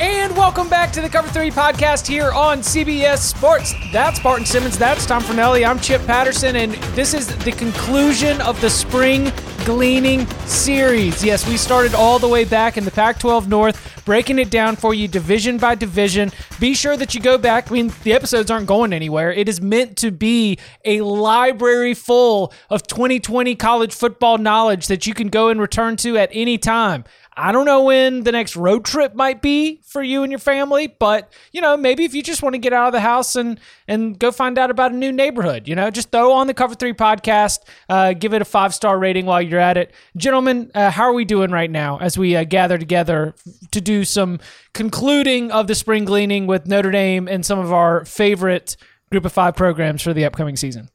And welcome back to the Cover 3 podcast here on CBS Sports. That's Barton Simmons. That's Tom Fornelli. I'm Chip Patterson, and this is the conclusion of the spring gleaning series. Yes, we started all the way back in the Pac 12 North, breaking it down for you division by division. Be sure that you go back. I mean, the episodes aren't going anywhere. It is meant to be a library full of 2020 college football knowledge that you can go and return to at any time. I don't know when the next road trip might be for you and your family, but you know, maybe if you just want to get out of the house and and go find out about a new neighborhood, you know, just throw on the Cover Three podcast, uh, give it a five star rating while you're at it, gentlemen. Uh, how are we doing right now as we uh, gather together to do some concluding of the spring gleaning with Notre Dame and some of our favorite Group of Five programs for the upcoming season?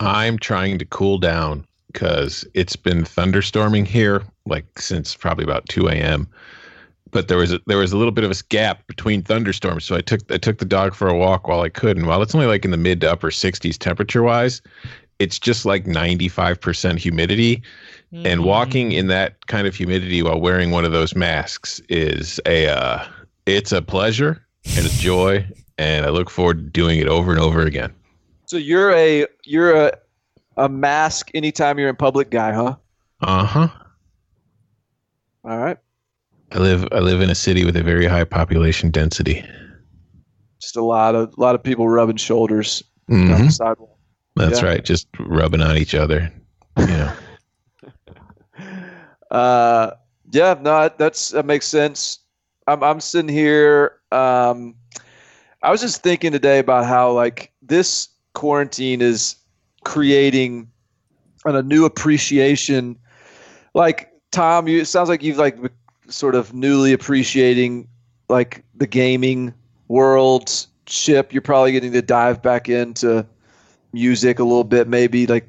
I'm trying to cool down because it's been thunderstorming here like since probably about 2 a.m. But there was a, there was a little bit of a gap between thunderstorms, so I took I took the dog for a walk while I could, and while it's only like in the mid to upper 60s temperature wise, it's just like 95% humidity, mm. and walking in that kind of humidity while wearing one of those masks is a uh, it's a pleasure and a joy, and I look forward to doing it over and over again. So you're a you're a a mask anytime you're in public guy, huh? Uh huh. All right. I live I live in a city with a very high population density. Just a lot of a lot of people rubbing shoulders mm-hmm. on the sidewalk. That's Yeah. right, just rubbing on each other. Yeah. Uh, yeah, no, that's that makes sense. I'm I'm sitting here. Um, I was just thinking today about how like this quarantine is creating and a new appreciation. Like Tom, you it sounds like you've like sort of newly appreciating like the gaming world. Chip, you're probably getting to dive back into music a little bit, maybe like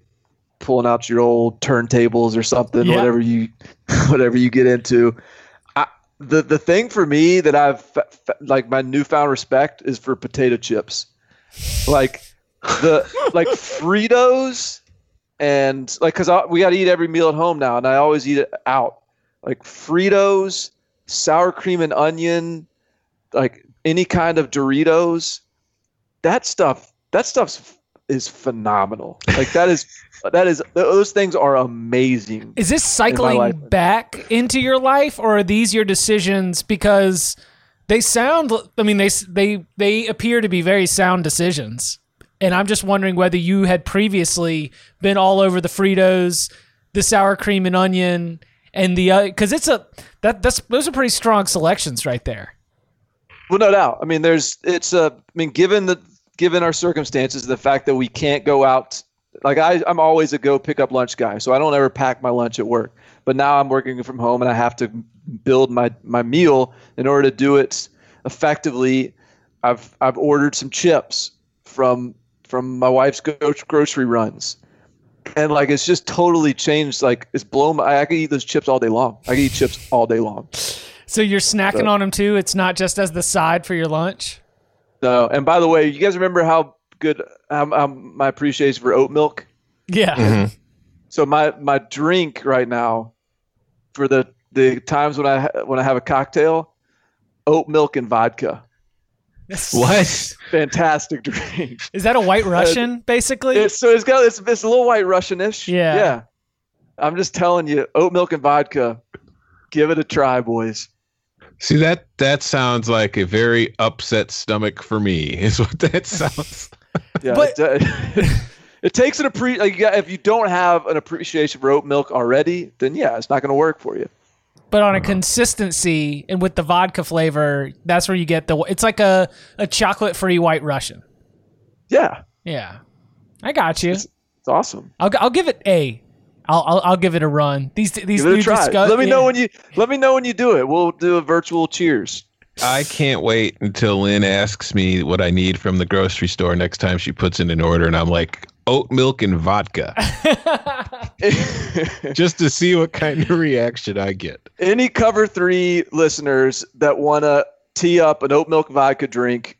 pulling out your old turntables or something, Yeah. whatever you whatever you get into. I, the the thing for me that I've like my newfound respect is for potato chips, like the like Fritos and like because we got to eat every meal at home now, and I always eat it out. Like Fritos, sour cream and onion, like any kind of Doritos. That stuff. That stuff's is phenomenal. Like that is that is those things are amazing. Is this cycling back into your life, or are these your decisions? Because they sound. I mean, they they they appear to be very sound decisions, and I'm just wondering whether you had previously been all over the Fritos, the sour cream and onion, and the uh, because it's a that that's those are pretty strong selections right there. Well, no doubt. I mean, there's it's a. I mean, given the given our circumstances, the fact that we can't go out. Like I, I'm always a go pick up lunch guy, so I don't ever pack my lunch at work. But now I'm working from home, and I have to build my my meal in order to do it effectively. I've I've ordered some chips from from my wife's gro- grocery runs, and like it's just totally changed. Like it's blown. My, I could eat those chips all day long. I could eat chips all day long. So you're snacking So- on them too. It's not just as the side for your lunch. No, and by the way, you guys remember how good um, um, my appreciation for oat milk? Yeah. So my my drink right now, for the the times when I when I have a cocktail, oat milk and vodka. What? Fantastic drink. Is that a White uh, Russian, basically? It's so it's got it's, it's a little white Russianish. Yeah. Yeah. I'm just telling you, oat milk and vodka. Give it a try, boys. See that that sounds like a very upset stomach for me. Is what that sounds. Yeah, But- it, it takes an appre- like if you don't have an appreciation for oat milk already, then yeah, it's not going to work for you. But on a uh-huh. consistency and with the vodka flavor, that's where you get the. It's like a a chocolate free White Russian. Yeah, Yeah, I got you. it's awesome. I'll I'll give it a. I'll I'll, I'll give it a run. These these Give new try. discuss- let me yeah. know when you let me know when you do it. We'll do a virtual cheers. I can't wait until Lynn asks me what I need from the grocery store next time she puts in an order, and I'm like oat milk and vodka, just to see what kind of reaction I get. Any cover three listeners that want to tee up an oat milk vodka drink,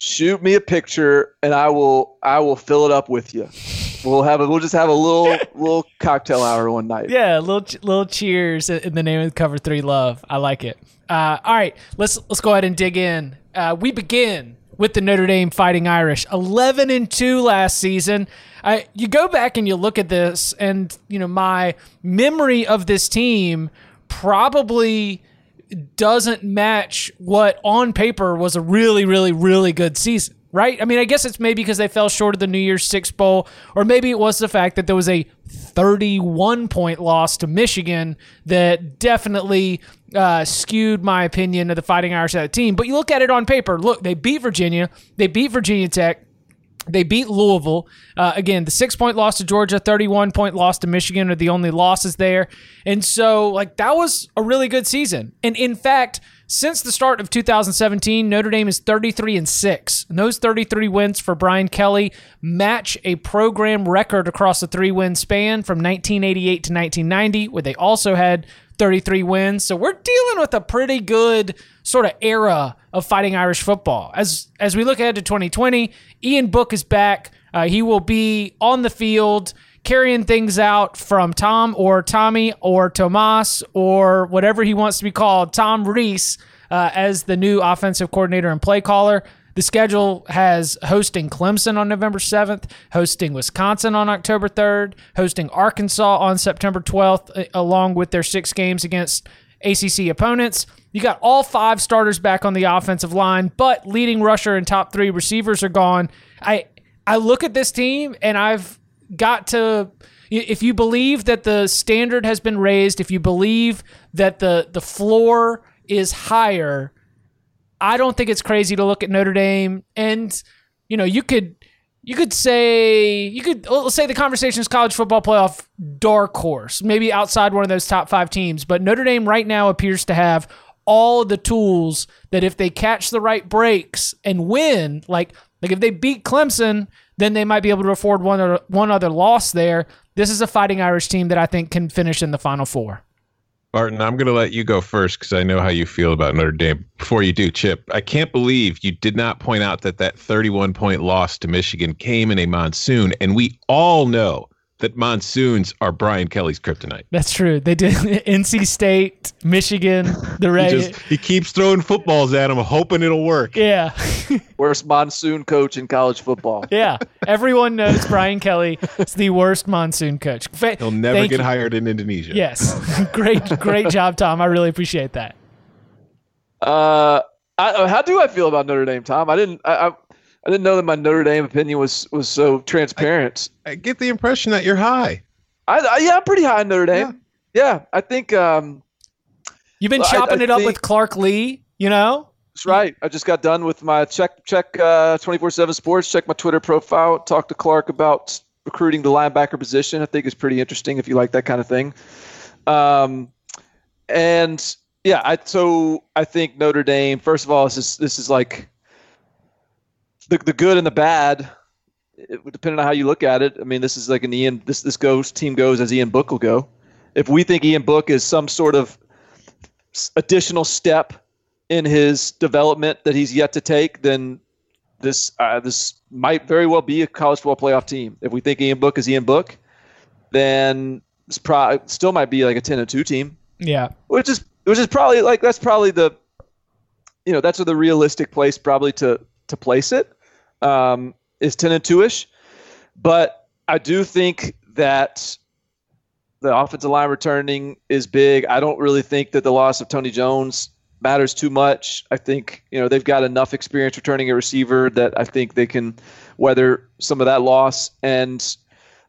shoot me a picture and I will I will fill it up with you. We'll have a, we'll just have a little little cocktail hour one night. Yeah, little little cheers in the name of cover three love. I like it. Uh, all right, let's let's go ahead and dig in. Uh, we begin with the Notre Dame Fighting Irish, eleven and two last season. I, you go back and you look at this, and you know my memory of this team probably doesn't match what on paper was a really, really, really good season, right? I mean, I guess it's maybe because they fell short of the New Year's Six Bowl, or maybe it was the fact that there was a 31 point loss to Michigan that definitely uh, skewed my opinion of the Fighting Irish as a team. But you look at it on paper, look, they beat Virginia, they beat Virginia Tech. They beat Louisville. Uh, again, the six point loss to Georgia, 31 point loss to Michigan are the only losses there. And so, like, that was a really good season. And in fact, since the start of 2017, Notre Dame is 33 and 6. And those 33 wins for Brian Kelly match a program record across a three win span from 1988 to 1990, where they also had 33 wins. So we're dealing with a pretty good sort of era of fighting Irish football. As as we look ahead to 2020, Ian Book is back. Uh, he will be on the field carrying things out from Tom or Tommy or Tomas or whatever he wants to be called, Tom Rees, uh, as the new offensive coordinator and play caller. The schedule has hosting Clemson on November 7th, hosting Wisconsin on October 3rd, hosting Arkansas on September 12th, uh, along with their six games against ACC opponents. You got all five starters back on the offensive line, but leading rusher and top three receivers are gone. I I look at this team and I've got to if you believe that the standard has been raised, if you believe that the the floor is higher, I don't think it's crazy to look at Notre Dame and you know, you could you could say you could let's say the conversation is college football playoff dark horse, maybe outside one of those top 5 teams, but Notre Dame right now appears to have all the tools that if they catch the right breaks and win, like like if they beat Clemson, then they might be able to afford one or one other loss there. This is a fighting Irish team that I think can finish in the final four. Barton, I'm going to let you go first because I know how you feel about Notre Dame. Before you do, Chip, I can't believe you did not point out that that 31 point loss to Michigan came in a monsoon, and we all know that monsoons are Brian Kelly's kryptonite. That's true. They did NC State, Michigan, the He just he keeps throwing footballs at him, hoping it'll work. yeah. Worst monsoon coach in college football. yeah. Everyone knows Brian Kelly is the worst monsoon coach. Fa- He'll never thank get you. hired in Indonesia. Yes. great great job, Tom. I really appreciate that. Uh, I, uh, how do I feel about Notre Dame, Tom? I didn't. I, I, I didn't know that my Notre Dame opinion was was so transparent. I get the impression that you're high. I, I yeah, I'm pretty high on Notre Dame. Yeah, I think um, You've been Well, I- chopping I it up with Clark Lee, you know? that's right. I just got done with my check check uh 24/7 Sports. Check my Twitter profile. Talked to Clark about recruiting the linebacker position. I think is pretty interesting if you like that kind of thing. Um, and yeah, I so I think Notre Dame. First of all, this is this is like the the good and the bad. It, depending on how you look at it. I mean, this is like an Ian. This this goes team goes as Ian Book will go. If we think Ian Book is some sort of additional step in his development that he's yet to take, then this uh, this might very well be a college football playoff team. If we think Ian Book is Ian Book, then it's pro- still might be like a ten and two team Yeah. which is which is probably like that's probably the you know that's the realistic place probably to to place it um, is 10 and 2ish but i do think that the offensive line returning is big i don't really think that the loss of tony jones matters too much. I think you know they've got enough experience returning a receiver that I think they can weather some of that loss. And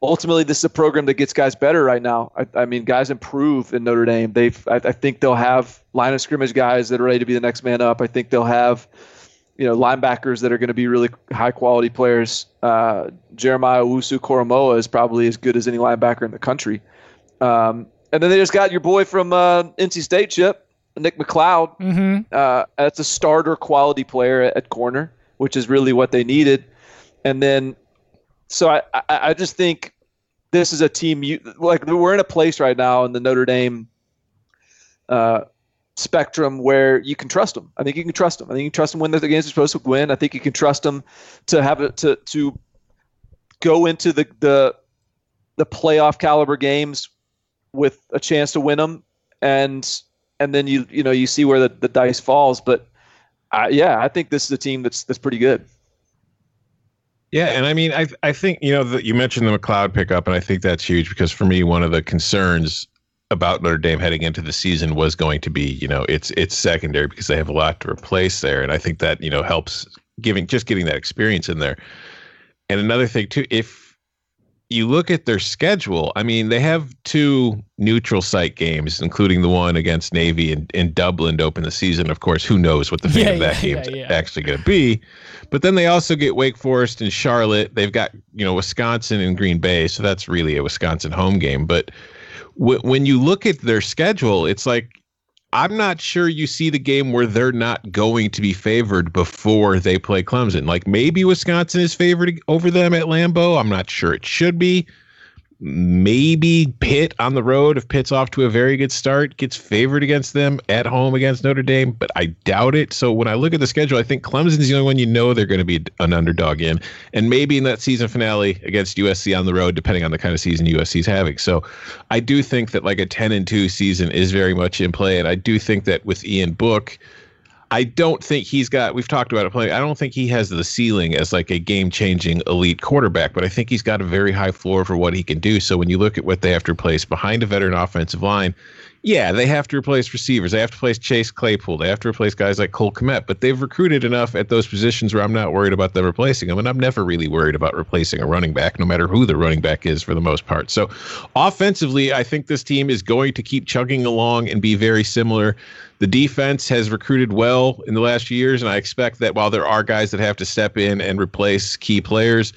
ultimately, this is a program that gets guys better right now. I, I mean, guys improve in Notre Dame. They've I, I think they'll have line of scrimmage guys that are ready to be the next man up. I think they'll have you know linebackers that are going to be really high quality players. Uh, Jeremiah Owusu Koramoah is probably as good as any linebacker in the country. Um, and then they just got your boy from uh, NC State, Chip Nick McCloud. Mm-hmm. Uh, that's a starter quality player at, at, corner, which is really what they needed. And then, so I, I, I just think this is a team you like. We're in a place right now in the Notre Dame uh, spectrum where you can trust them. I think you can trust them. I think you can trust them when the games are supposed to win. I think you can trust them to have it to to go into the the the playoff caliber games with a chance to win them and and then you you know you see where the, the dice falls but yeah i think this is a team that's that's pretty good yeah and i mean i i think you know that you mentioned the mccloud pickup and i think that's huge because for me one of the concerns about Notre Dame heading into the season was going to be, you know, it's it's secondary because they have a lot to replace there, and I think that you know helps giving just getting that experience in there. And another thing too, if you look at their schedule, I mean, they have two neutral site games, including the one against Navy in, in Dublin to open the season. Of course, who knows what the fate yeah, of that yeah, game's yeah, actually going to be. But then they also get Wake Forest and Charlotte. They've got, you know, Wisconsin and Green Bay. So that's really a Wisconsin home game. But w- when you look at their schedule, it's like I'm not sure you see the game where they're not going to be favored before they play Clemson. Like maybe Wisconsin is favored over them at Lambeau. I'm not sure it should be maybe Pitt on the road, if Pitt's off to a very good start, gets favored against them at home against Notre Dame, but I doubt it. So when I look at the schedule, I think Clemson's the only one you know they're going to be an underdog in, and maybe in that season finale against USC on the road, depending on the kind of season USC's having. So I do think that like a 10 and 2 season is very much in play, and I do think that with Ian Book I don't think he's got. We've talked about it plenty. I don't think he has the ceiling as like a game-changing elite quarterback, but I think he's got a very high floor for what he can do. So when you look at what they have to replace behind a veteran offensive line, yeah, they have to replace receivers. They have to replace Chase Claypool. They have to replace guys like Cole Kmet. But they've recruited enough at those positions where I'm not worried about them replacing them. And I'm never really worried about replacing a running back, no matter who the running back is for the most part. So offensively, I think this team is going to keep chugging along and be very similar. The defense has recruited well in the last few years, and I expect that while there are guys that have to step in and replace key players,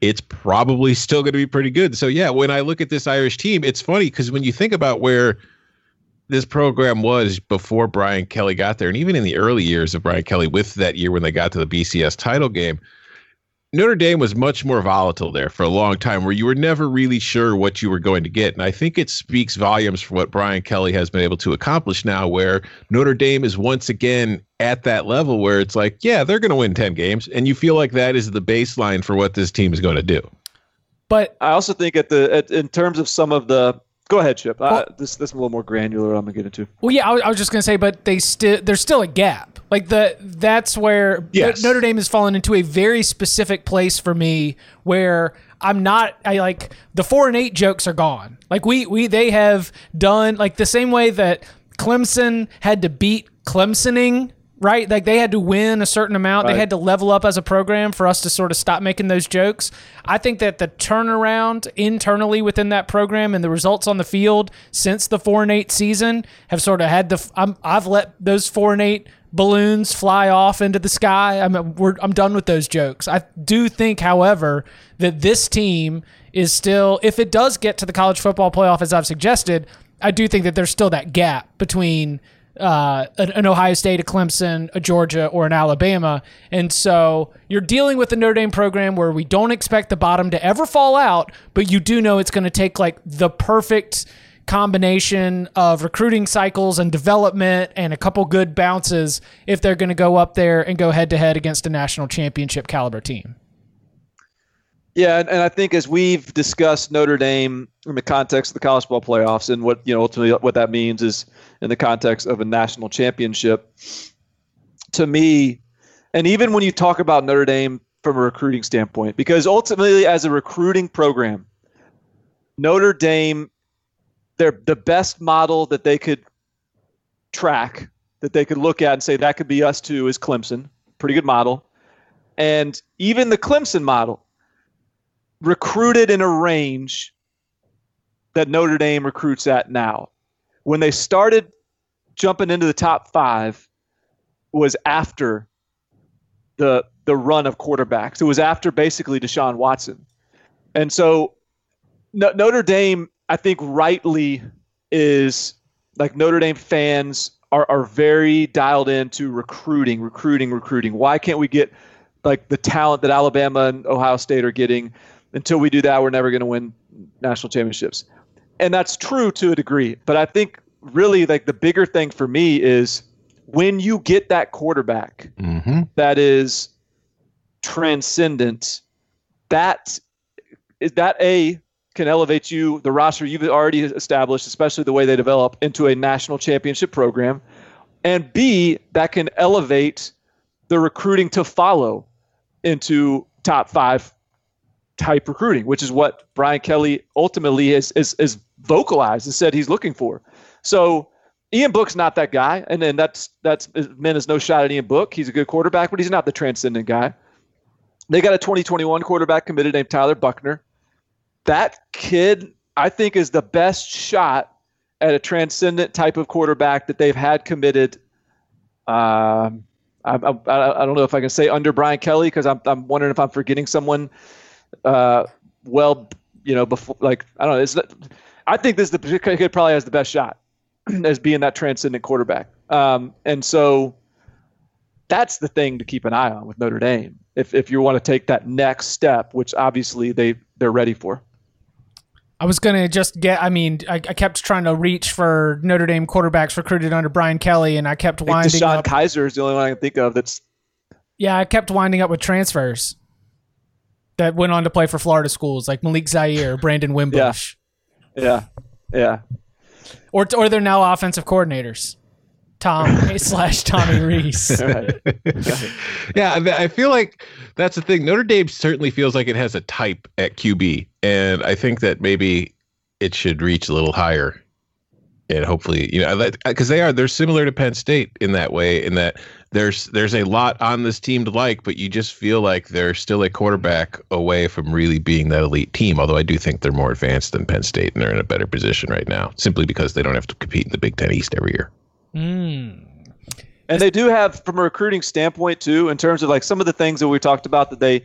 it's probably still going to be pretty good. So yeah, when I look at this Irish team, it's funny because when you think about where this program was before Brian Kelly got there, and even in the early years of Brian Kelly, with that year when they got to the BCS title game, Notre Dame was much more volatile there for a long time, where you were never really sure what you were going to get. And I think it speaks volumes for what Brian Kelly has been able to accomplish now, where Notre Dame is once again at that level where it's like, yeah, they're going to win 10 games. And you feel like that is the baseline for what this team is going to do. But I also think at the at, in terms of some of the Go ahead, Chip. Well, uh, this this is a little more granular. I'm gonna get into. Well, yeah, I, I was just gonna say, but they still there's still a gap. Like the that's where yes. Notre Dame has fallen into a very specific place for me where I'm not. I like the four and eight jokes are gone. Like we we they have done like the same way that Clemson had to beat Clemsoning right? Like they had to win a certain amount. Right. They had to level up as a program for us to sort of stop making those jokes. I think that the turnaround internally within that program and the results on the field since the four and eight season have sort of had the. i have let those four and eight balloons fly off into the sky. I'm I'm done with those jokes. I do think, however, that this team is still, if it does get to the college football playoff as I've suggested, I do think that there's still that gap between uh, an, Ohio State, a Clemson, a Georgia, or an Alabama. And so you're dealing with the Notre Dame program where we don't expect the bottom to ever fall out, but you do know it's going to take like the perfect combination of recruiting cycles and development and a couple good bounces if they're going to go up there and go head to head against a national championship caliber team. Yeah, and, and I think as we've discussed Notre Dame in the context of the college ball playoffs and what you know ultimately what that means is in the context of a national championship. To me, and even when you talk about Notre Dame from a recruiting standpoint, because ultimately as a recruiting program, Notre Dame, they're the best model that they could track that they could look at and say that could be us too is Clemson. Pretty good model. And even the Clemson model recruited in a range that Notre Dame recruits at now. When they started jumping into the top five was after the the run of quarterbacks. It was after basically Deshaun Watson. And so no, Notre Dame, I think rightly is like Notre Dame fans are, are very dialed into recruiting, recruiting, recruiting. Why can't we get like the talent that Alabama and Ohio State are getting? Until we do that, we're never going to win national championships. And that's true to a degree. But I think really like the bigger thing for me is when you get that quarterback Mm-hmm. that is transcendent, that is that a can elevate you the roster you've already established, especially the way they develop into a national championship program, and B that can elevate the recruiting to follow into top five type recruiting, which is what Brian Kelly ultimately is is, is vocalized and said he's looking for. So Ian Book's not that guy, and then that's that's meant as no shot at Ian Book. He's a good quarterback, but he's not the transcendent guy. They got a 2021 quarterback committed named Tyler Buchner. That kid, I think, is the best shot at a transcendent type of quarterback that they've had committed. Um, I, I, I don't know if I can say under Brian Kelly because I'm, I'm wondering if I'm forgetting someone. Uh, well, you know, before like I don't know. It's, I think this is the kid probably has the best shot as being that transcendent quarterback. Um, and so that's the thing to keep an eye on with Notre Dame if if you want to take that next step, which obviously they they're ready for. I was gonna just get. I mean, I, I kept trying to reach for Notre Dame quarterbacks recruited under Brian Kelly, and I kept I winding Deshaun up. Kizer is the only one I can think of that's yeah, I kept winding up with transfers that went on to play for Florida schools like Malik Zaire, Brandon Wimbush, yeah yeah or or they're now offensive coordinators. Tom slash Tommy Rees. right. Yeah, I I feel like that's the thing. Notre Dame certainly feels like it has a type at QB, and I think that maybe it should reach a little higher. And hopefully, you know, because they are they're similar to Penn State in that way, in that there's there's a lot on this team to like, but you just feel like they're still a quarterback away from really being that elite team. Although I do think they're more advanced than Penn State, and they're in a better position right now, simply because they don't have to compete in the Big Ten East every year. Mm. And they do have, from a recruiting standpoint, too, in terms of like some of the things that we talked about that they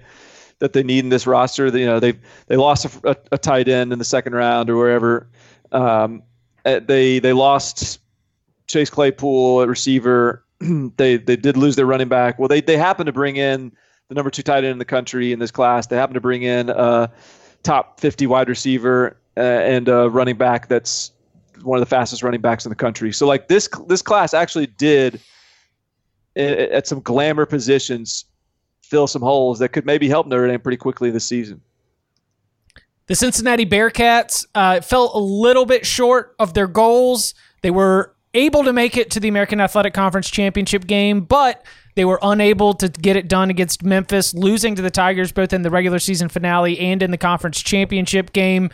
that they need in this roster. You know, they they lost a, a, a tight end in the second round or wherever. Um, uh, they they lost Chase Claypool at receiver. they they did lose their running back. Well, they they happened to bring in the number two tight end in the country in this class. They happened to bring in a top 50 wide receiver uh, and a running back that's one of the fastest running backs in the country. So like this this class actually did at some glamour positions fill some holes that could maybe help Notre Dame pretty quickly this season. The Cincinnati Bearcats uh, fell a little bit short of their goals. They were able to make it to the American Athletic Conference championship game, but they were unable to get it done against Memphis, losing to the Tigers both in the regular season finale and in the conference championship game.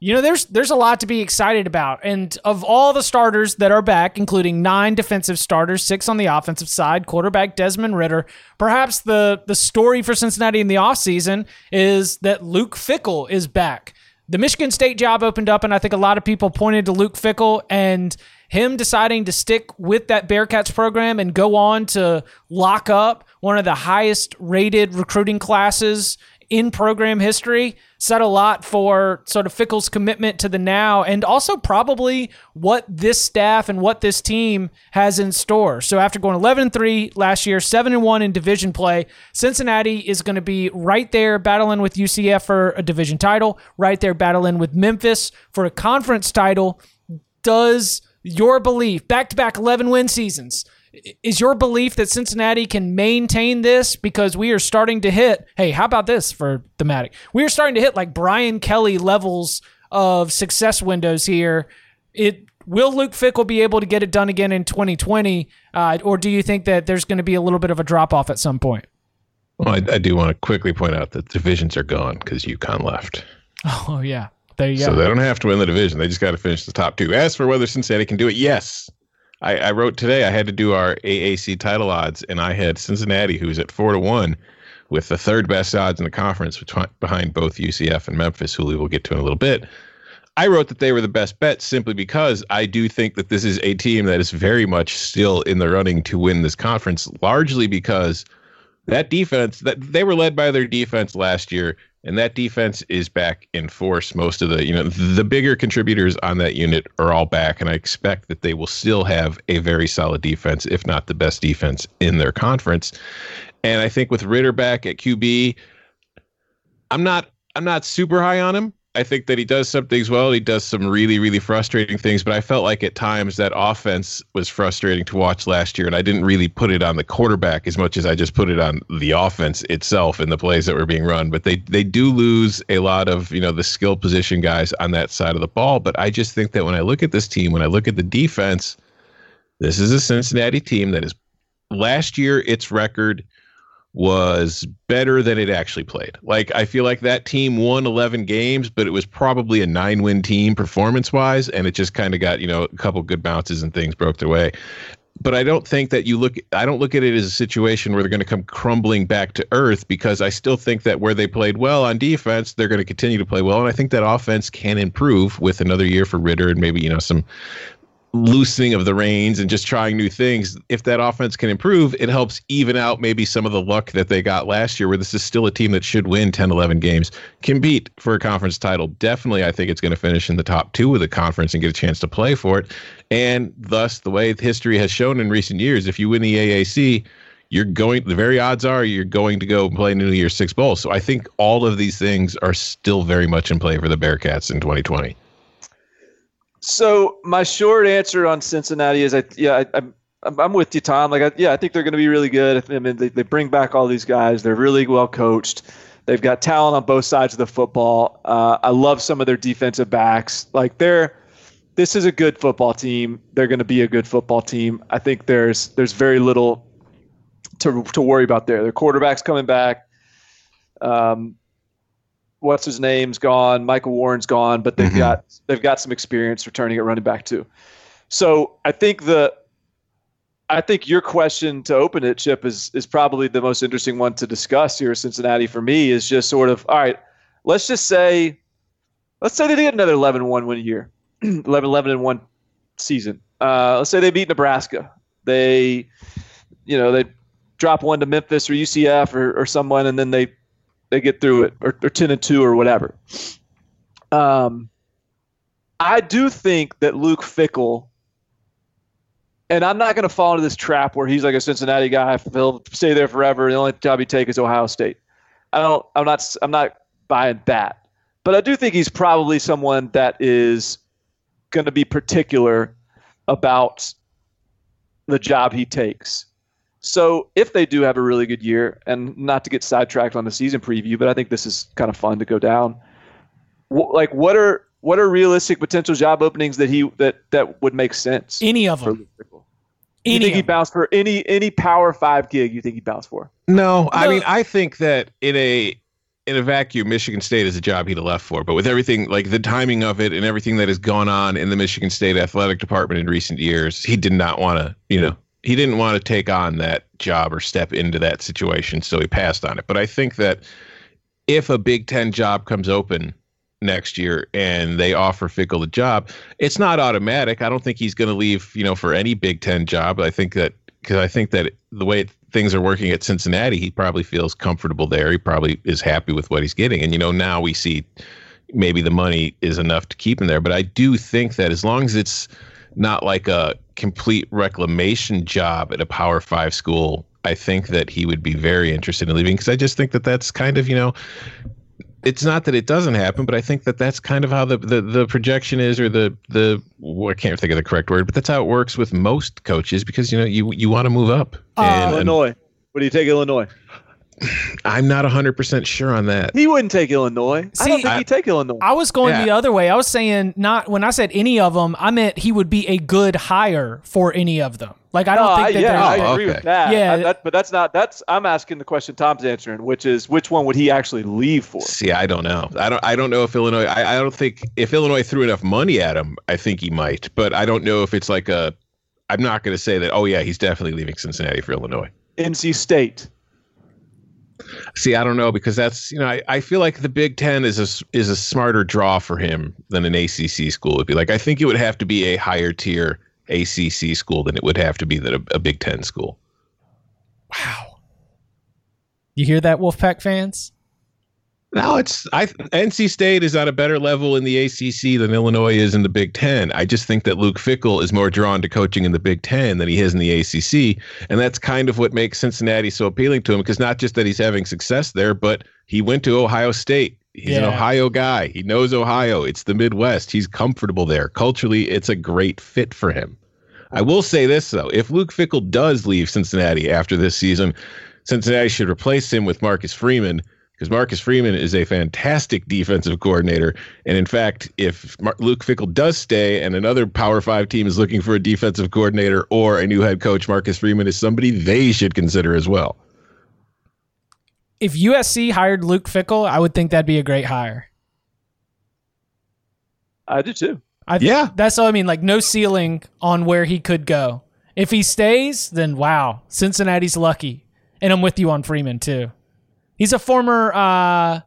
You know, there's there's a lot to be excited about. And of all the starters that are back, including nine defensive starters, six on the offensive side, quarterback Desmond Ridder, perhaps the the story for Cincinnati in the offseason is that Luke Fickell is back. The Michigan State job opened up, and I think a lot of people pointed to Luke Fickell and him deciding to stick with that Bearcats program and go on to lock up one of the highest rated recruiting classes in program history said a lot for sort of Fickell's commitment to the now and also probably what this staff and what this team has in store. So after going 11 and 3 last year, 7 and 1 in division play, Cincinnati is going to be right there battling with UCF for a division title, right there battling with Memphis for a conference title. Does your belief, back to back 11 win seasons, is your belief that Cincinnati can maintain this because we are starting to hit? Hey, how about this for thematic? We are starting to hit like Brian Kelly levels of success windows here. It will Luke Fickell be able to get it done again in 2020, uh, or do you think that there's going to be a little bit of a drop off at some point? Well, I, I do want to quickly point out that divisions are gone because UConn left. Oh yeah, there you So go. they don't have to win the division. They just got to finish the top two. As for whether Cincinnati can do it, yes, I, I wrote today. I had to do our AAC title odds, and I had Cincinnati, who's at four to one, with the third best odds in the conference behind both UCF and Memphis, who we will get to in a little bit. I wrote that they were the best bet simply because I do think that this is a team that is very much still in the running to win this conference, largely because that defense that they were led by their defense last year and that defense is back in force. Most of the you know the bigger contributors on that unit are all back and i expect that they will still have a very solid defense if not the best defense in their conference. And i think with Ridder back at qb i'm not i'm not super high on him I think that he does some things well. He does some really, really frustrating things, but I felt like at times that offense was frustrating to watch last year, and I didn't really put it on the quarterback as much as I just put it on the offense itself and the plays that were being run. But they they do lose a lot of you know the skill position guys on that side of the ball. But I just think that when I look at this team, when I look at the defense, this is a Cincinnati team that is last year its record was better than it actually played. Like I feel like that team won 11 games, but it was probably a nine-win team performance-wise, and it just kind of got you know a couple good bounces and things broke their way. But I don't think that you look. I don't look at it as a situation where they're going to come crumbling back to earth because I still think that where they played well on defense, they're going to continue to play well, and I think that offense can improve with another year for Ridder and maybe you know some loosening of the reins and just trying new things, if that offense can improve, it helps even out maybe some of the luck that they got last year, where this is still a team that should win 10, 11 games, compete for a conference title. Definitely, I think it's going to finish in the top two of the conference and get a chance to play for it. And thus, the way history has shown in recent years, if you win the AAC, you're going the very odds are you're going to go play in New Year's Six Bowl. So I think all of these things are still very much in play for the Bearcats in 2020. So my short answer on Cincinnati is, I yeah, I, am I'm, I'm with you, Tom. Like, I, yeah, I think they're going to be really good. I mean, they, they bring back all these guys. They're really well coached. They've got talent on both sides of the football. Uh, I love some of their defensive backs. Like, they're this is a good football team. They're going to be a good football team. I think there's there's very little to to worry about there. Their quarterback's coming back. Um, what's his name's gone, Michael Warren's gone, but they've mm-hmm. got they've got some experience returning at running back too. So I think the I think your question to open it, Chip, is is probably the most interesting one to discuss here. Cincinnati for me is just sort of all right. Let's just say, let's say they get another 11-1 win year, 11-11 and one season. Uh, let's say they beat Nebraska. They, you know, they drop one to Memphis or UCF or, or someone, and then they they get through it, or, or ten and two, or whatever. Um, I do think that Luke Fickell, and I'm not going to fall into this trap where he's like a Cincinnati guy. He'll stay there forever. The only job he take is Ohio State. I don't. I'm not. I'm not buying that. But I do think he's probably someone that is going to be particular about the job he takes. So if they do have a really good year, and not to get sidetracked on the season preview, but I think this is kind of fun to go down. like, what are what are realistic potential job openings that he that that would make sense? Any of them. Any you think he bounced for any any Power Five gig? You think he bounced for? No, no, I mean I think that in a in a vacuum, Michigan State is a job he'd have left for. But with everything like the timing of it and everything that has gone on in the Michigan State athletic department in recent years, he did not want to you know he didn't want to take on that job or step into that situation, so he passed on it. But I think that if a Big Ten job comes open next year and they offer Fickell the job, it's not automatic. I don't think he's going to leave, you know, for any Big Ten job. I think that because I think that the way things are working at Cincinnati, he probably feels comfortable there. He probably is happy with what he's getting. And you know, now we see maybe the money is enough to keep him there. But I do think that as long as it's not like a complete reclamation job at a Power Five school, I think that he would be very interested in leaving because I just think that that's kind of you know. It's not that it doesn't happen, but I think that that's kind of how the, the, the projection is, or the the well, I can't think of the correct word, but that's how it works with most coaches because you know you you want to move up. Uh, and, Illinois. What do you take Illinois? I'm not 100% sure on that. He wouldn't take Illinois. See, I don't think I, he'd take Illinois. I was going yeah. the other way. I was saying not when I said any of them, I meant he would be a good hire for any of them. Like I don't no, think that yeah, I agree okay. with that. Yeah, I, that, but that's not that's I'm asking the question Tom's answering, which is which one would he actually leave for? See, I don't know. I don't I don't know if Illinois I, I don't think if Illinois threw enough money at him, I think he might, but I don't know if it's like a I'm not going to say that. Oh yeah, he's definitely leaving Cincinnati for Illinois. NC State. See, I don't know because that's you know I, I feel like the Big Ten is a is a smarter draw for him than an ACC school would be. Like I think it would have to be a higher tier ACC school than it would have to be that a, a Big Ten school. Wow. You hear that, Wolfpack fans? No, it's I NC State is on a better level in the ACC than Illinois is in the Big Ten. I just think that Luke Fickell is more drawn to coaching in the Big Ten than he is in the ACC, and that's kind of what makes Cincinnati so appealing to him. Because not just that he's having success there, but he went to Ohio State. He's an Ohio guy. He knows Ohio. It's the Midwest. He's comfortable there. Culturally, it's a great fit for him. I will say this though: if Luke Fickell does leave Cincinnati after this season, Cincinnati should replace him with Marcus Freeman because Marcus Freeman is a fantastic defensive coordinator. And in fact, if Mar- Luke Fickell does stay and another Power Five team is looking for a defensive coordinator or a new head coach, Marcus Freeman is somebody they should consider as well. If USC hired Luke Fickell, I would think that'd be a great hire. I do too. I Yeah. That's all I mean. Like no ceiling on where he could go. If he stays, then wow, Cincinnati's lucky. And I'm with you on Freeman too. He's a former uh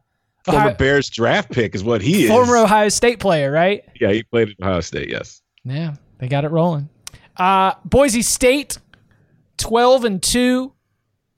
Former Ohio- Bears draft pick is what he is. former Ohio State player, right? yeah, he played at Ohio State. Yes. Yeah, they got it rolling. Uh, Boise State, twelve and two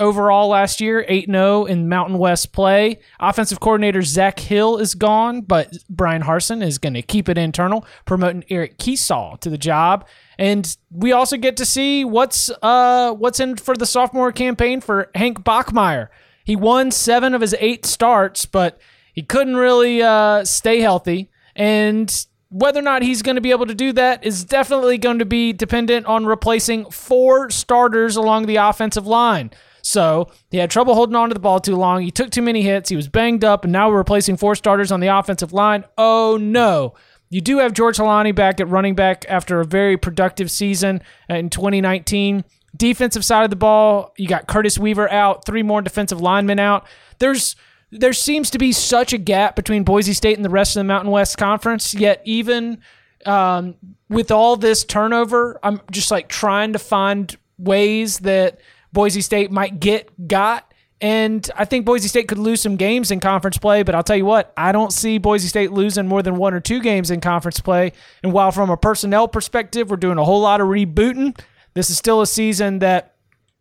overall last year, eight 0 in Mountain West play. Offensive coordinator Zach Hill is gone, but Bryan Harsin is going to keep it internal, promoting Eric Kiesau to the job. And we also get to see what's uh what's in for the sophomore campaign for Hank Bachmeier. He won seven of his eight starts, but he couldn't really uh, stay healthy. And whether or not he's going to be able to do that is definitely going to be dependent on replacing four starters along the offensive line. So he had trouble holding on to the ball too long. He took too many hits. He was banged up, and now we're replacing four starters on the offensive line. Oh no. You do have George Holani back at running back after a very productive season in 2019. Defensive side of the ball, you got Curtis Weaver out, three more defensive linemen out. There's there seems to be such a gap between Boise State and the rest of the Mountain West Conference. Yet even um, with all this turnover, I'm just like trying to find ways that Boise State might get got. And I think Boise State could lose some games in conference play, but I'll tell you what, I don't see Boise State losing more than one or two games in conference play. And while from a personnel perspective, we're doing a whole lot of rebooting, this is still a season that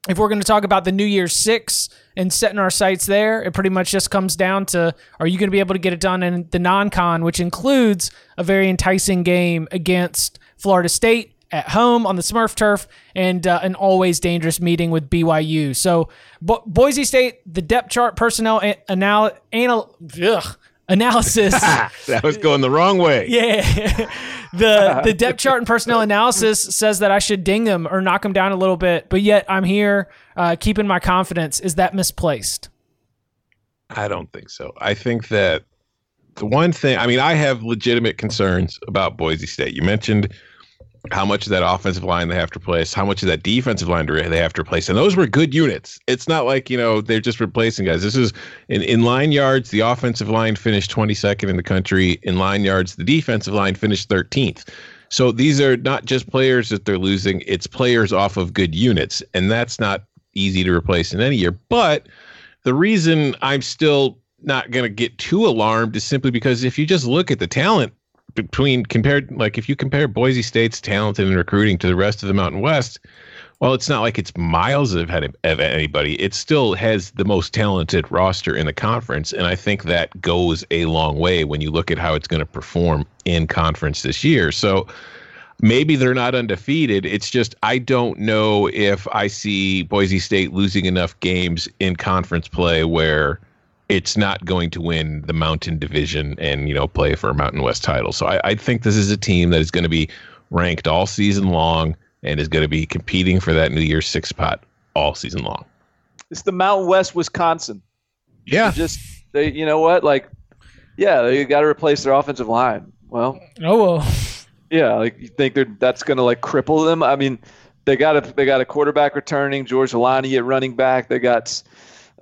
if we're going to talk about the New Year's Six and setting our sights there, it pretty much just comes down to are you going to be able to get it done in the non con, which includes a very enticing game against Florida State at home on the Smurf turf and uh, an always dangerous meeting with BYU. So, Bo- Boise State, the depth chart personnel anal- anal- ugh, analysis. That was going the wrong way. Yeah. the the depth chart and personnel analysis says that I should ding them or knock them down a little bit, but yet I'm here uh, keeping my confidence. Is that misplaced? I don't think so. I think that the one thing, I mean, I have legitimate concerns about Boise State. You mentioned how much of that offensive line they have to replace, how much of that defensive line they have to replace. And those were good units. It's not like, you know, they're just replacing guys. This is in, in line yards, the offensive line finished 22nd in the country. In line yards, the defensive line finished 13th. So these are not just players that they're losing, it's players off of good units. And that's not easy to replace in any year. But the reason I'm still not going to get too alarmed is simply because if you just look at the talent between compared, like if you compare Boise State's talent and recruiting to the rest of the Mountain West, well, it's not like it's miles ahead of anybody. It still has the most talented roster in the conference. And I think that goes a long way when you look at how it's going to perform in conference this year. So, maybe they're not undefeated. It's just I don't know if I see Boise State losing enough games in conference play where it's not going to win the Mountain Division and you know play for a Mountain West title. So I, I think this is a team that is going to be ranked all season long and is going to be competing for that New Year's six spot all season long. It's the Mountain West, Wisconsin. Yeah, They just they, you know what? Like, yeah, they got to replace their offensive line. Well, Oh, well. yeah, like you think they're that's going to like cripple them? I mean, they got a they got a quarterback returning, George Holani at running back. They got s-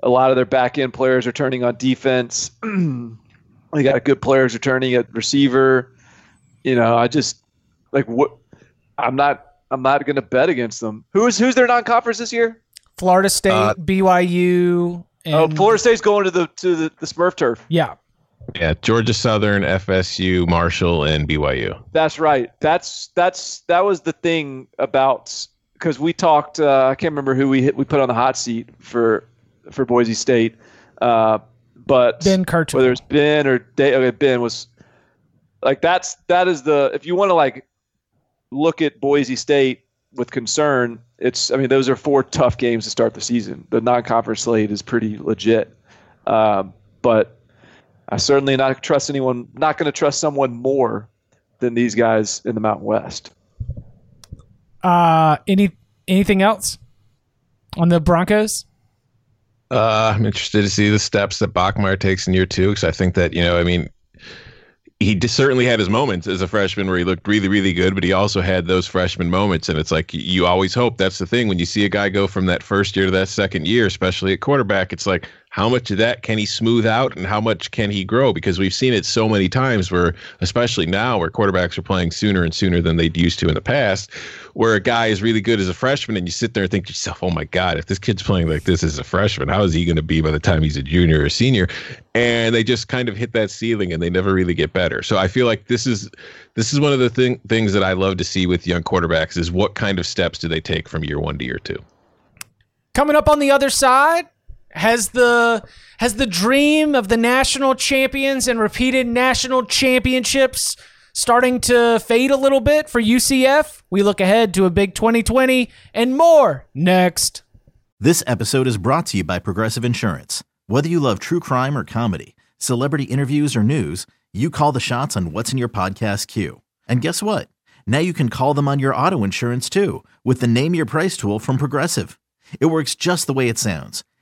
a lot of their back end players are turning on defense. they got good players returning at receiver. You know, I just like what I'm not I'm not going to bet against them. Who's who's their non-conference this year? Florida State, Uh, BYU. And, oh, Florida State's going to the to the, the Smurf turf. Yeah. Yeah, Georgia Southern, FSU, Marshall, and BYU. That's right. That's that's that was the thing about because we talked. Uh, I can't remember who we hit, we put on the hot seat for for Boise State, uh, but Ben Kirchhoff. whether it's Ben or Dave, okay, Ben was like that's that is the if you want to like look at Boise State with concern, it's I mean those are four tough games to start the season. The non-conference slate is pretty legit, um, but I certainly not trust anyone. Not going to trust someone more than these guys in the Mountain West. Uh, any anything else on the Broncos? Uh, I'm interested to see the steps that Bachmeier takes in year two because I think that you know, I mean, he certainly had his moments as a freshman where he looked really, really good, but he also had those freshman moments, and it's like you always hope that's the thing when you see a guy go from that first year to that second year, especially at quarterback. It's like how much of that can he smooth out, and how much can he grow? Because we've seen it so many times where, especially now, where quarterbacks are playing sooner and sooner than they used to in the past, where a guy is really good as a freshman, and you sit there and think to yourself, "Oh my God, if this kid's playing like this as a freshman, how is he going to be by the time he's a junior or senior?" And they just kind of hit that ceiling, and they never really get better. So I feel like this is this is one of the thing, things that I love to see with young quarterbacks is what kind of steps do they take from year one to year two. Coming up on the other side, has the has the dream of the national champions and repeated national championships starting to fade a little bit for UCF? We look ahead to a big 2020 and more next. This episode is brought to you by Progressive Insurance. Whether you love true crime or comedy, celebrity interviews or news, you call the shots on what's in your podcast queue. And guess what? Now you can call them on your auto insurance too with the Name Your Price tool from Progressive. It works just the way it sounds.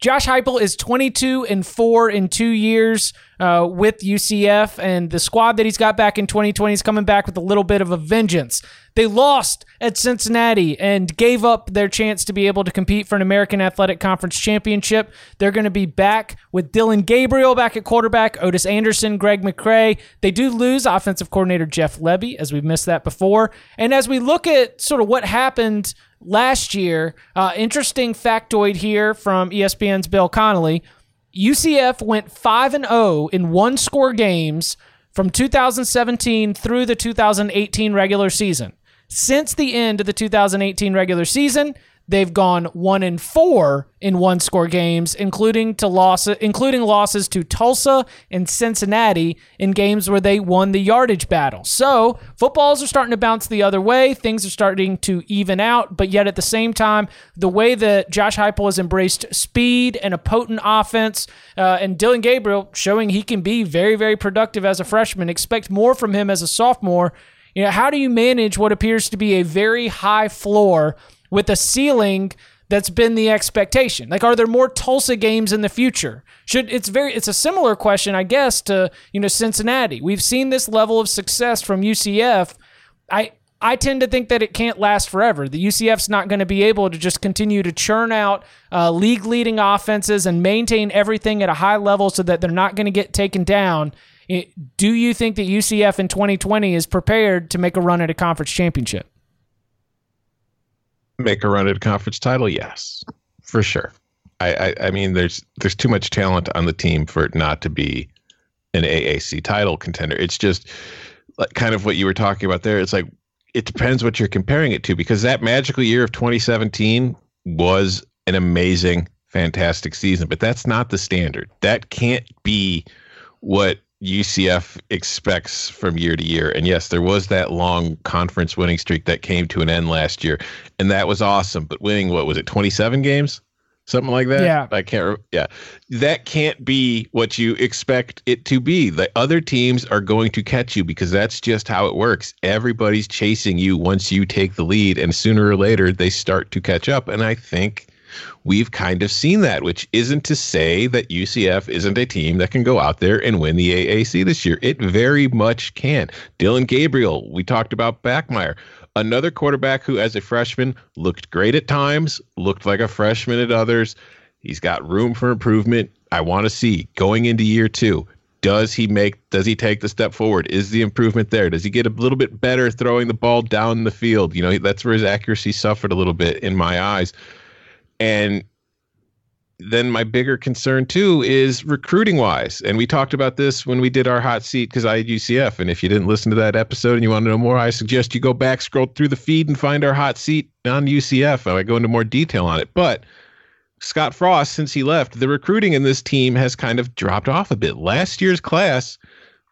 Josh Heupel is 22 and 4 in 2 years uh, with UCF and the squad that he's got back in 2020 is coming back with a little bit of a vengeance. They lost at Cincinnati and gave up their chance to be able to compete for an American Athletic Conference championship. They're going to be back with Dillon Gabriel back at quarterback, Otis Anderson, Greg McCrae. They do lose offensive coordinator Jeff Lebby, as we've missed that before. And as we look at sort of what happened last year, uh, interesting factoid here from ESPN's Bill Connolly. UCF went 5 and 0 in one score games from 2017 through the 2018 regular season. Since the end of the 2018 regular season, they've gone 1 and 4 in one score games including to loss including losses to Tulsa and Cincinnati in games where they won the yardage battle. So, footballs are starting to bounce the other way, things are starting to even out, but yet at the same time, the way that Josh Heupel has embraced speed and a potent offense uh, and Dillon Gabriel showing he can be very very productive as a freshman, expect more from him as a sophomore. You know, how do you manage what appears to be a very high floor with a ceiling that's been the expectation? Like, are there more Tulsa games in the future? Should it's very it's a similar question, I guess, to you know Cincinnati. We've seen this level of success from UCF. I I tend to think that it can't last forever. The UCF's not going to be able to just continue to churn out uh, league leading offenses and maintain everything at a high level so that they're not going to get taken down. It, do you think that UCF in 2020 is prepared to make a run at a conference championship? Make a run at a conference title, yes, for sure. I, I, I mean, there's there's too much talent on the team for it not to be an AAC title contender. It's just like kind of what you were talking about there. It's like it depends what you're comparing it to because that magical year of 2017 was an amazing, fantastic season, but that's not the standard. That can't be what UCF expects from year to year. And yes, there was that long conference winning streak that came to an end last year, and that was awesome. But winning, what was it, 27 games? Something like that. Yeah. I can't. Yeah, that can't be what you expect it to be. The other teams are going to catch you because that's just how it works. Everybody's chasing you once you take the lead, and sooner or later they start to catch up. And I think we've kind of seen that, which isn't to say that UCF isn't a team that can go out there and win the AAC this year. It very much can. Dillon Gabriel, we talked about Bachmeier, another quarterback who, as a freshman, looked great at times, looked like a freshman at others. He's got room for improvement. I want to see going into year two. Does he make? Does he take the step forward? Is the improvement there? Does he get a little bit better throwing the ball down the field? You know, that's where his accuracy suffered a little bit in my eyes. And then my bigger concern too is recruiting wise. And we talked about this when we did our hot seat because I had UCF. And if you didn't listen to that episode and you want to know more, I suggest you go back, scroll through the feed, and find our hot seat on UCF. I go into more detail on it. But Scott Frost, since he left, the recruiting in this team has kind of dropped off a bit. Last year's class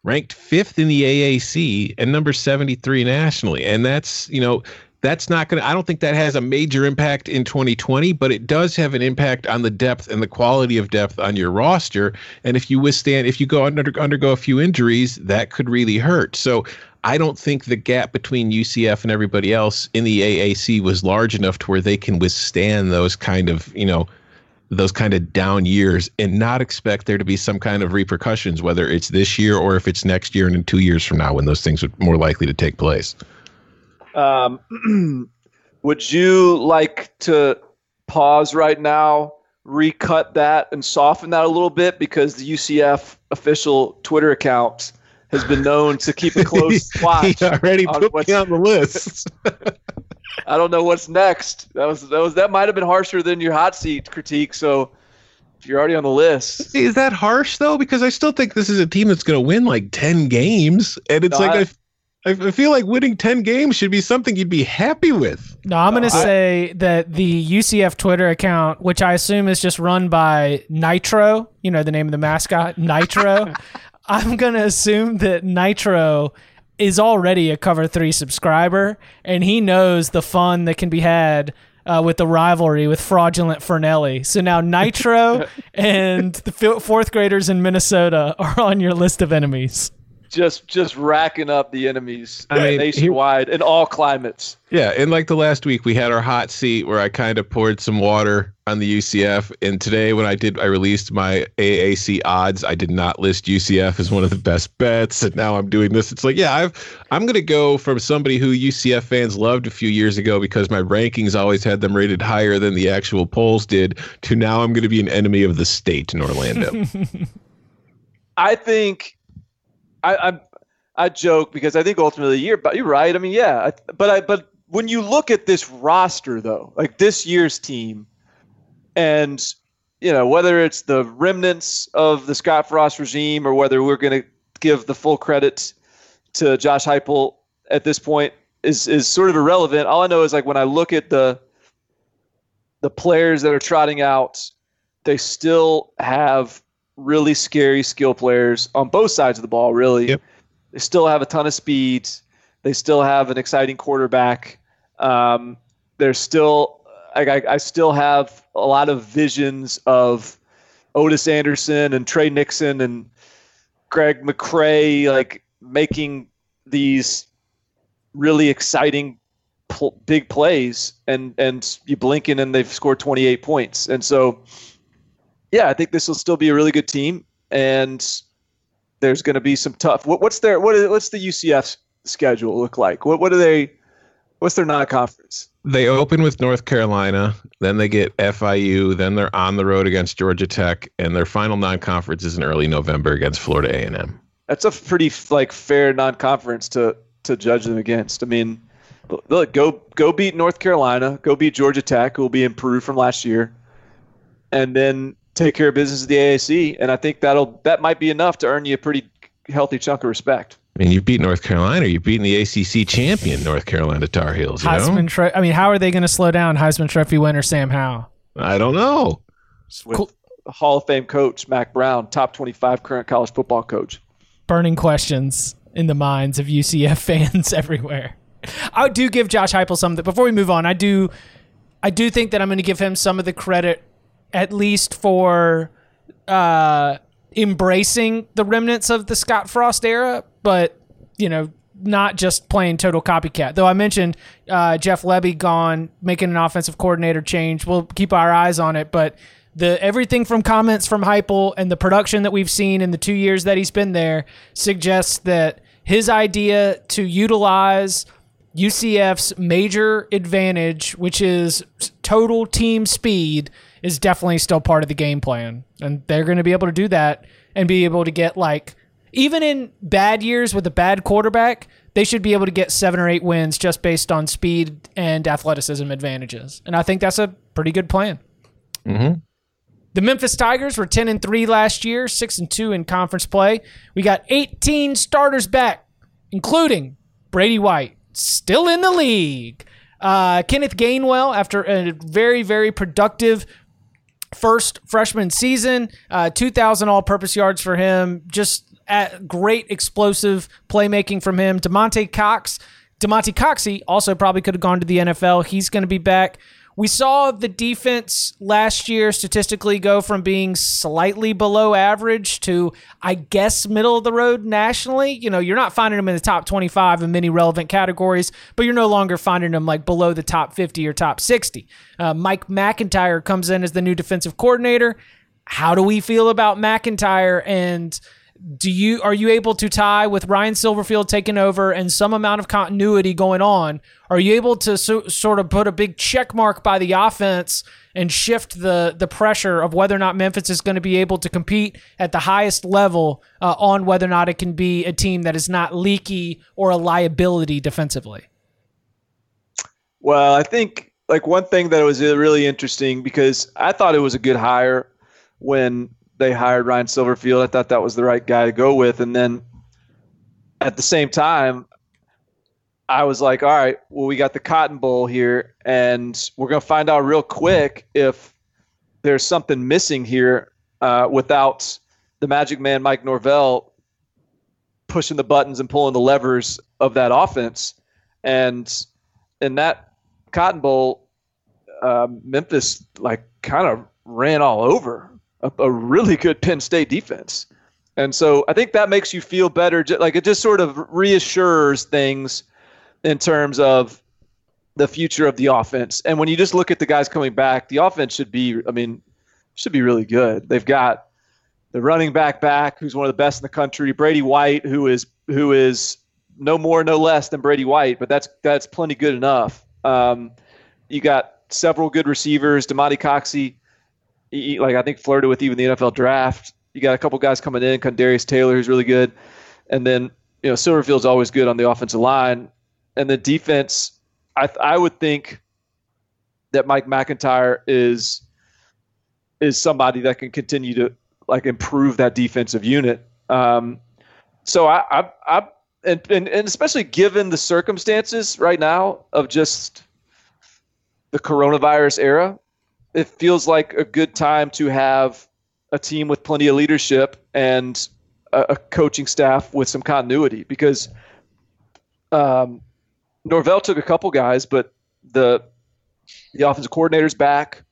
ranked fifth in the AAC and number 73 nationally. And that's, you know, that's not going to, I don't think that has a major impact in 2020, but it does have an impact on the depth and the quality of depth on your roster. And if you withstand, if you go under, undergo a few injuries, that could really hurt. So I don't think the gap between UCF and everybody else in the AAC was large enough to where they can withstand those kind of, you know, those kind of down years and not expect there to be some kind of repercussions, whether it's this year or if it's next year and in two years from now when those things are more likely to take place. Um, would you like to pause right now, recut that, and soften that a little bit because the UCF official Twitter account has been known to keep a close watch. he already put me on the list. I don't know what's next. That was that was that might have been harsher than your hot seat critique. So if you're already on the list, Is that harsh though? Because I still think this is a team that's going to win like ten games, and it's No, like I- I, I feel like winning ten games should be something you'd be happy with. No, I'm going to I- say that the UCF Twitter account, which I assume is just run by Nitro, you know, the name of the mascot, Nitro. I'm going to assume that Nitro is already a Cover 3 subscriber and he knows the fun that can be had uh, with the rivalry with fraudulent Fornelli. So now Nitro and the fi- fourth graders in Minnesota are on your list of enemies. Just just racking up the enemies I mean, nationwide in all climates. Yeah, and like the last week, we had our hot seat where I kind of poured some water on the UCF. And today, when I did, I released my AAC odds. I did not list UCF as one of the best bets, and now I'm doing this. It's like, yeah, I've I'm gonna go from somebody who UCF fans loved a few years ago because my rankings always had them rated higher than the actual polls did, to now I'm gonna be an enemy of the state in Orlando. I think I, I I joke because I think ultimately you're but you're right. I mean, yeah, but I but when you look at this roster though, like this year's team, and you know whether it's the remnants of the Scott Frost regime or whether we're going to give the full credit to Josh Heupel at this point is is sort of irrelevant. All I know is like when I look at the the players that are trotting out, they still have really scary skill players on both sides of the ball. Really, Yep. they still have a ton of speed. They still have an exciting quarterback. Um, they're still, I, I, I still have a lot of visions of Otis Anderson and Tre Nixon and Greg McCrae, like making these really exciting pl- big plays, and and you blink in and they've scored 28 points, and so yeah, I think this will still be a really good team, and there's going to be some tough. What, what's their what is, what's the UCF schedule look like? What what do they? What's their non-conference? they open with North Carolina, then they get FIU, then they're on the road against Georgia Tech, and their final non-conference is in early November against Florida A&M. That's a pretty like fair non-conference to to judge them against. I mean, look, go go beat North Carolina, go beat Georgia Tech, who will be improved from last year, and then take care of business at the AAC. And I think that'll that might be enough to earn you a pretty healthy chunk of respect. I mean, you beat North Carolina, you've beaten the ACC champion North Carolina Tar Heels. You know? Heisman Tro- I mean, how are they going to slow down Heisman Trophy winner Sam Howell? I don't know. With Cool. Hall of Fame coach Mack Brown, top 25 current college football coach. burning questions in the minds of UCF fans everywhere. I do give Josh Heupel some. Before we move on, I do, I do think that I'm going to give him some of the credit, at least for uh, embracing the remnants of the Scott Frost era. But you know, not just playing total copycat. Though I mentioned uh, Jeff Lebby gone, making an offensive coordinator change. We'll keep our eyes on it, but the everything from comments from Heupel and the production that we've seen in the two years that he's been there suggests that his idea to utilize UCF's major advantage, which is total team speed, is definitely still part of the game plan, and they're going to be able to do that and be able to get like even in bad years with a bad quarterback, they should be able to get seven or eight wins just based on speed and athleticism advantages. And I think that's a pretty good plan. Mm-hmm. The Memphis Tigers were 10 and 3 last year, 6 and 2 in conference play. We got 18 starters back, including Brady White, still in the league. Uh, Kenneth Gainwell, after a very, very productive first freshman season, uh, 2,000 all purpose yards for him. Just at great explosive playmaking from him. Damonte Cox, Damonte Coxie also probably could have gone to the NFL. He's going to be back. We saw the defense last year statistically go from being slightly below average to, I guess, middle of the road nationally. You know, you're not finding them in the top 25 in many relevant categories, but you're no longer finding them like below the top 50 or top 60. Uh, Mike McIntyre comes in as the new defensive coordinator. How do we feel about McIntyre and do you are you able to tie with Ryan Silverfield taking over and some amount of continuity going on? Are you able to so, sort of put a big check mark by the offense and shift the the pressure of whether or not Memphis is going to be able to compete at the highest level uh, on whether or not it can be a team that is not leaky or a liability defensively? Well, I think like one thing that was really interesting because I thought it was a good hire when they hired Ryan Silverfield. I thought that was the right guy to go with. And then at the same time, I was like, all right, well, we got the Cotton Bowl here, and we're going to find out real quick if there's something missing here uh, without the Magic Man, Mike Norvell, pushing the buttons and pulling the levers of that offense. And in that Cotton Bowl, uh, Memphis like kind of ran all over a, a really good Penn State defense. And so I think that makes you feel better. Like it just sort of reassures things in terms of the future of the offense. And when you just look at the guys coming back, the offense should be, I mean, should be really good. They've got the running back back, who's one of the best in the country, Brady White, who is who is no more, no less than Brady White, but that's that's plenty good enough. Um, you got several good receivers, Damonte Coxie, he, like I think flirted with even the NFL draft. You got a couple guys coming in, Darius Taylor, who's really good, and then you know Silverfield's always good on the offensive line, and the defense. I I would think that Mike McIntyre is is somebody that can continue to like improve that defensive unit. Um, so I I, I and, and and especially given the circumstances right now of just the coronavirus era, it feels like a good time to have a team with plenty of leadership and a, a coaching staff with some continuity because um, Norvell took a couple guys, but the the offensive coordinator's back.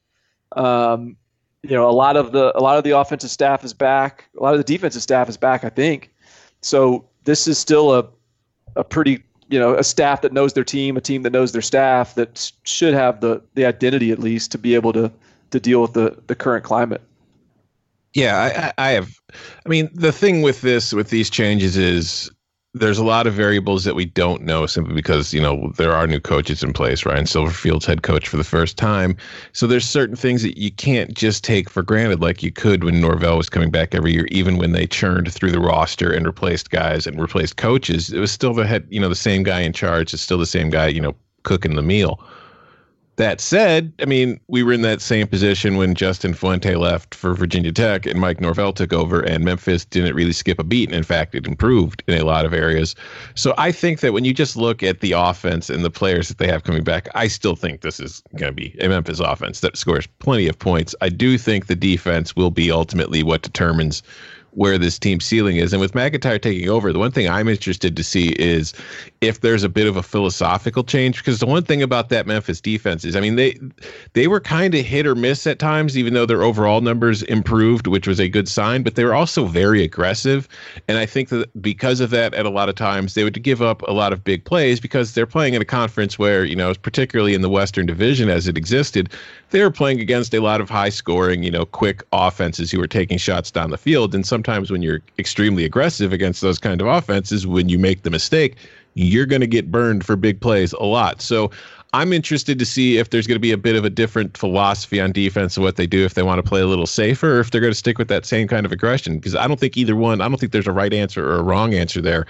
Um, you know, a lot of the a lot of the offensive staff is back. A lot of the defensive staff is back. I think. So this is still a a pretty you know a staff that knows their team, a team that knows their staff, that should have the the identity at least to be able to to deal with the the current climate. Yeah, I, I have. I mean, the thing with this with these changes is there's a lot of variables that we don't know simply because you know there are new coaches in place. Ryan Silverfield's head coach for the first time, so there's certain things that you can't just take for granted like you could when Norvell was coming back every year. Even when they churned through the roster and replaced guys and replaced coaches, it was still the head, you know, the same guy in charge. It's still the same guy, you know, cooking the meal. That said, I mean, we were in that same position when Justin Fuente left for Virginia Tech and Mike Norvell took over, and Memphis didn't really skip a beat. And in fact, it improved in a lot of areas. So I think that when you just look at the offense and the players that they have coming back, I still think this is going to be a Memphis offense that scores plenty of points. I do think the defense will be ultimately what determines where this team's ceiling is. And with McIntyre taking over, the one thing I'm interested to see is if there's a bit of a philosophical change. Because the one thing about that Memphis defense is, I mean, they they were kind of hit or miss at times, even though their overall numbers improved, which was a good sign. But they were also very aggressive, and I think that because of that, at a lot of times they would give up a lot of big plays because they're playing in a conference where you know, particularly in the Western Division as it existed, they were playing against a lot of high scoring, you know, quick offenses who were taking shots down the field. And sometimes when you're extremely aggressive against those kind of offenses, when you make the mistake, you're going to get burned for big plays a lot. So I'm interested to see if there's going to be a bit of a different philosophy on defense and what they do if they want to play a little safer or if they're going to stick with that same kind of aggression. Because I don't think either one, I don't think there's a right answer or a wrong answer there.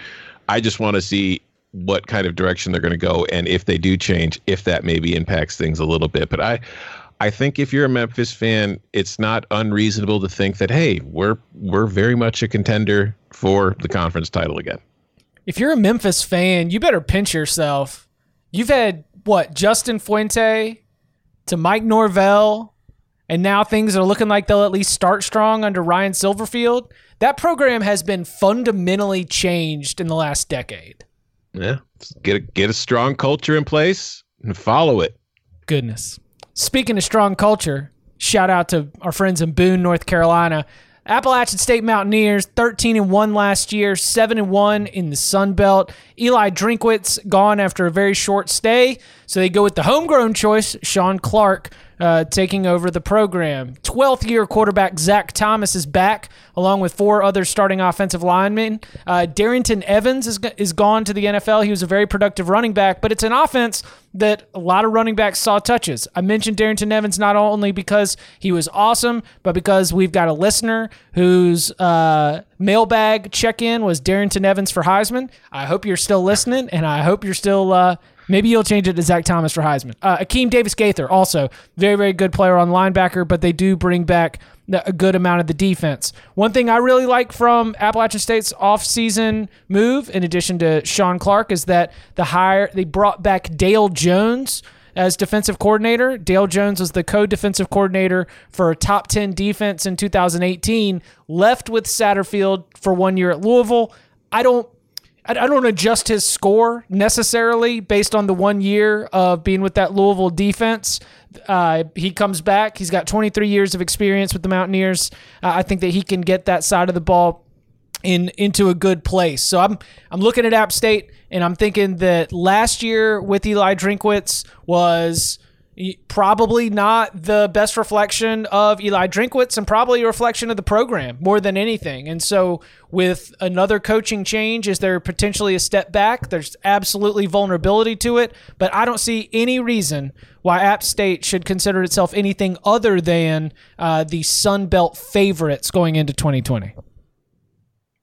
I just want to see what kind of direction they're going to go and if they do change, if that maybe impacts things a little bit. But I, I think if you're a Memphis fan, it's not unreasonable to think that hey, we're we're very much a contender for the conference title again. If you're a Memphis fan, you better pinch yourself. You've had what Justin Fuente to Mike Norvell, and now things are looking like they'll at least start strong under Ryan Silverfield. That program has been fundamentally changed in the last decade. Yeah, get a, get a strong culture in place and follow it. Goodness. Speaking of strong culture, shout out to our friends in Boone, North Carolina. Appalachian State Mountaineers, 13 and 1 last year, 7 and 1 in the Sun Belt. Eli Drinkwitz gone after a very short stay, so they go with the homegrown choice, Shawn Clark, uh, taking over the program. 12th year quarterback Zach Thomas is back, along with four other starting offensive linemen. Uh, Darrynton Evans is, is gone to the NFL. He was a very productive running back, but it's an offense that a lot of running backs saw touches. I mentioned Darrynton Evans not only because he was awesome, but because we've got a listener whose uh, mailbag check in was Darrynton Evans for Heisman. I hope you're still listening, and I hope you're still uh, Maybe you'll change it to Zach Thomas for Heisman. Uh, Akeem Davis Gaither, also very, very good player on linebacker, but they do bring back a good amount of the defense. One thing I really like from Appalachian State's offseason move, in addition to Shawn Clark, is that the hire they brought back Dale Jones as defensive coordinator. Dale Jones was the co-defensive coordinator for a top 10 defense in 2018, left with Satterfield for one year at Louisville. I don't I don't adjust his score necessarily based on the one year of being with that Louisville defense. Uh, he comes back. He's got 23 years of experience with the Mountaineers. Uh, I think that he can get that side of the ball in into a good place. So I'm I'm looking at App State and I'm thinking that last year with Eli Drinkwitz was probably not the best reflection of Eli Drinkwitz and probably a reflection of the program more than anything. And so, with another coaching change, is there potentially a step back? There's absolutely vulnerability to it, but I don't see any reason why App State should consider itself anything other than uh, the Sun Belt favorites going into 2020.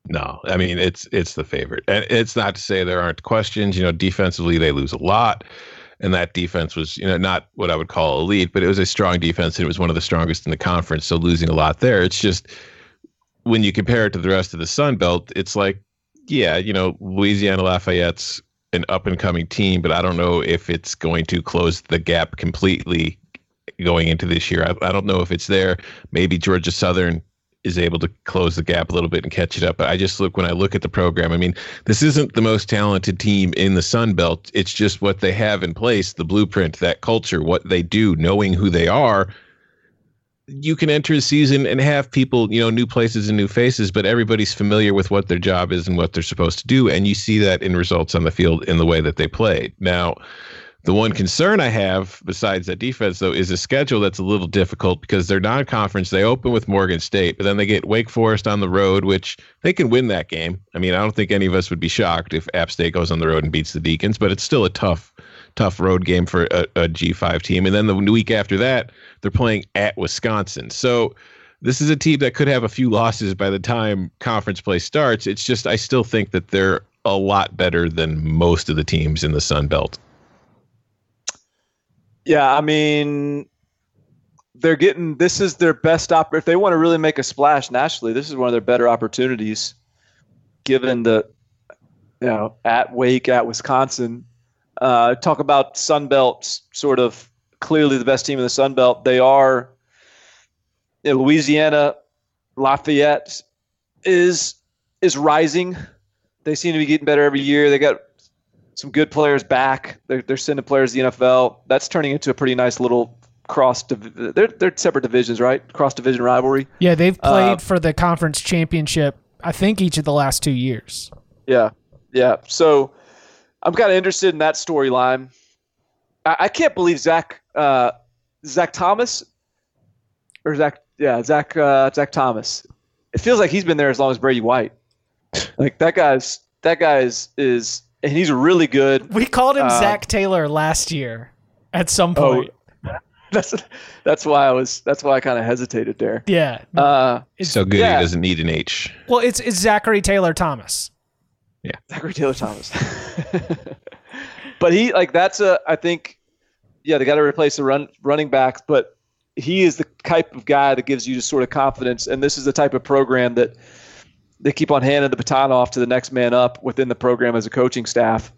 No, I mean it's it's the favorite, and it's not to say there aren't questions. You know, defensively they lose a lot and that defense was you know not what I would call elite, but it was a strong defense and it was one of the strongest in the conference. So losing a lot there, it's just when you compare it to the rest of the Sun Belt, it's like yeah, you know Louisiana Lafayette's an up and coming team, but I don't know if it's going to close the gap completely going into this year. I, I don't know if it's there. Maybe Georgia Southern is able to close the gap a little bit and catch it up. But I just look when I look at the program. I mean, this isn't the most talented team in the Sun Belt. It's just what they have in place, the blueprint, that culture, what they do, knowing who they are. You can enter the season and have people, you know, new places and new faces, but everybody's familiar with what their job is and what they're supposed to do. And you see that in results on the field in the way that they play. Now, the one concern I have, besides that defense, though, is a schedule that's a little difficult because they're non conference. They open with Morgan State, but then they get Wake Forest on the road, which they can win that game. I mean, I don't think any of us would be shocked if App State goes on the road and beats the Deacons, but it's still a tough, tough road game for a a G5 team. And then the week after that, they're playing at Wisconsin. So this is a team that could have a few losses by the time conference play starts. It's just, I still think that they're a lot better than most of the teams in the Sun Belt. Yeah, I mean, they're getting this is their best op. If they want to really make a splash nationally, this is one of their better opportunities, given the, you know, at Wake, at Wisconsin. Uh, talk about Sun Belt, sort of clearly the best team in the Sun Belt. They are you know, Louisiana, Lafayette, is is rising. They seem to be getting better every year. They got some good players back. They're, they're sending players to the NFL. That's turning into a pretty nice little cross. Div- they're they're separate divisions, right? Cross division rivalry. Yeah, they've played Uh, for the conference championship. I think each of the last two years. Yeah, yeah. So I'm kind of interested in that storyline. I, I can't believe Zach uh, Zach Thomas or Zach yeah Zach uh, Zach Thomas. It feels like he's been there as long as Brady White. Like that guy's that guy is is and he's really good. We called him Uh, Zach Taylor last year at some Oh, point. that's that's why I was that's why I kind of hesitated there. yeah. Uh, so good yeah. he doesn't need an H. well, it's it's Zachary Taylor Thomas. Yeah. Zachary Taylor Thomas. but he like that's a I think yeah they got to replace the run running backs, but he is the type of guy that gives you just sort of confidence, and this is the type of program that they keep on handing the baton off to the next man up within the program as a coaching staff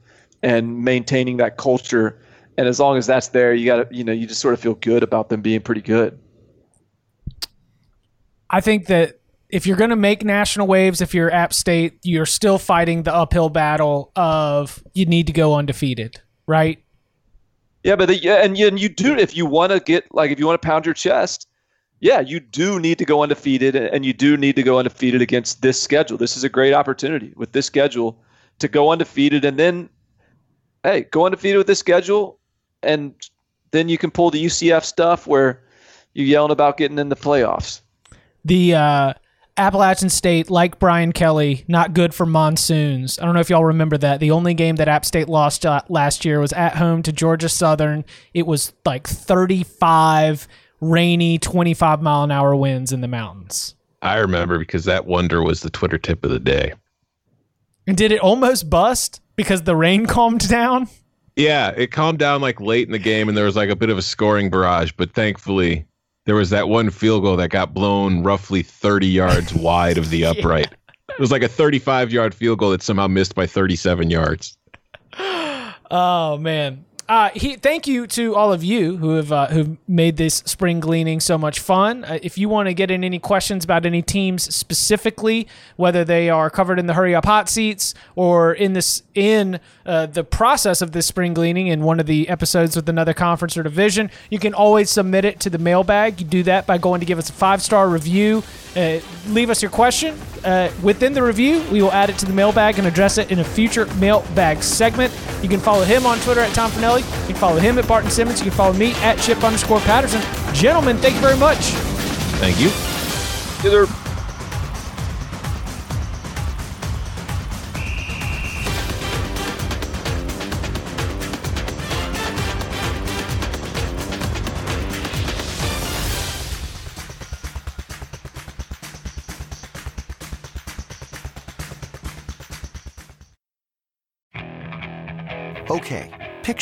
and maintaining that culture. And as long as that's there, you got to you know you just sort of feel good about them being pretty good. I think that if you're going to make national waves, if you're App State, you're still fighting the uphill battle of you need to go undefeated, right? Yeah, but the, yeah, and you, and you do if you want to get like if you want to pound your chest, yeah, you do need to go undefeated, and you do need to go undefeated against this schedule. This is a great opportunity with this schedule to go undefeated, and then hey, go undefeated with this schedule, and then you can pull the UCF stuff where you're yelling about getting in the playoffs. The uh, Appalachian State, like Brian Kelly, not good for monsoons. I don't know if y'all remember that. The only game that App State lost uh, last year was at home to Georgia Southern. It was like 35 rainy, 25 mile an hour winds in the mountains. I remember because that wonder was the Twitter tip of the day. And did it almost bust because the rain calmed down? Yeah, it calmed down like late in the game, and there was like a bit of a scoring barrage. But thankfully, there was that one field goal that got blown roughly 30 yards wide of the upright. It was like a 35 yard field goal that somehow missed by 37 yards. Oh man. Uh, he, thank you to all of you who have uh, who made this spring gleaning so much fun. Uh, if you want to get in any questions about any teams specifically, whether they are covered in the hurry up hot seats or in this in uh, the process of this spring gleaning in one of the episodes with another conference or division, you can always submit it to the mailbag. You do that by going to give us a five star review. Uh, leave us your question uh, within the review. We will add it to the mailbag and address it in a future mailbag segment. You can follow him on Twitter at Tom Fornelli. You can follow him at Barton Simmons. You can follow me at Chip underscore Patterson. Gentlemen, thank you very much. Thank you. Either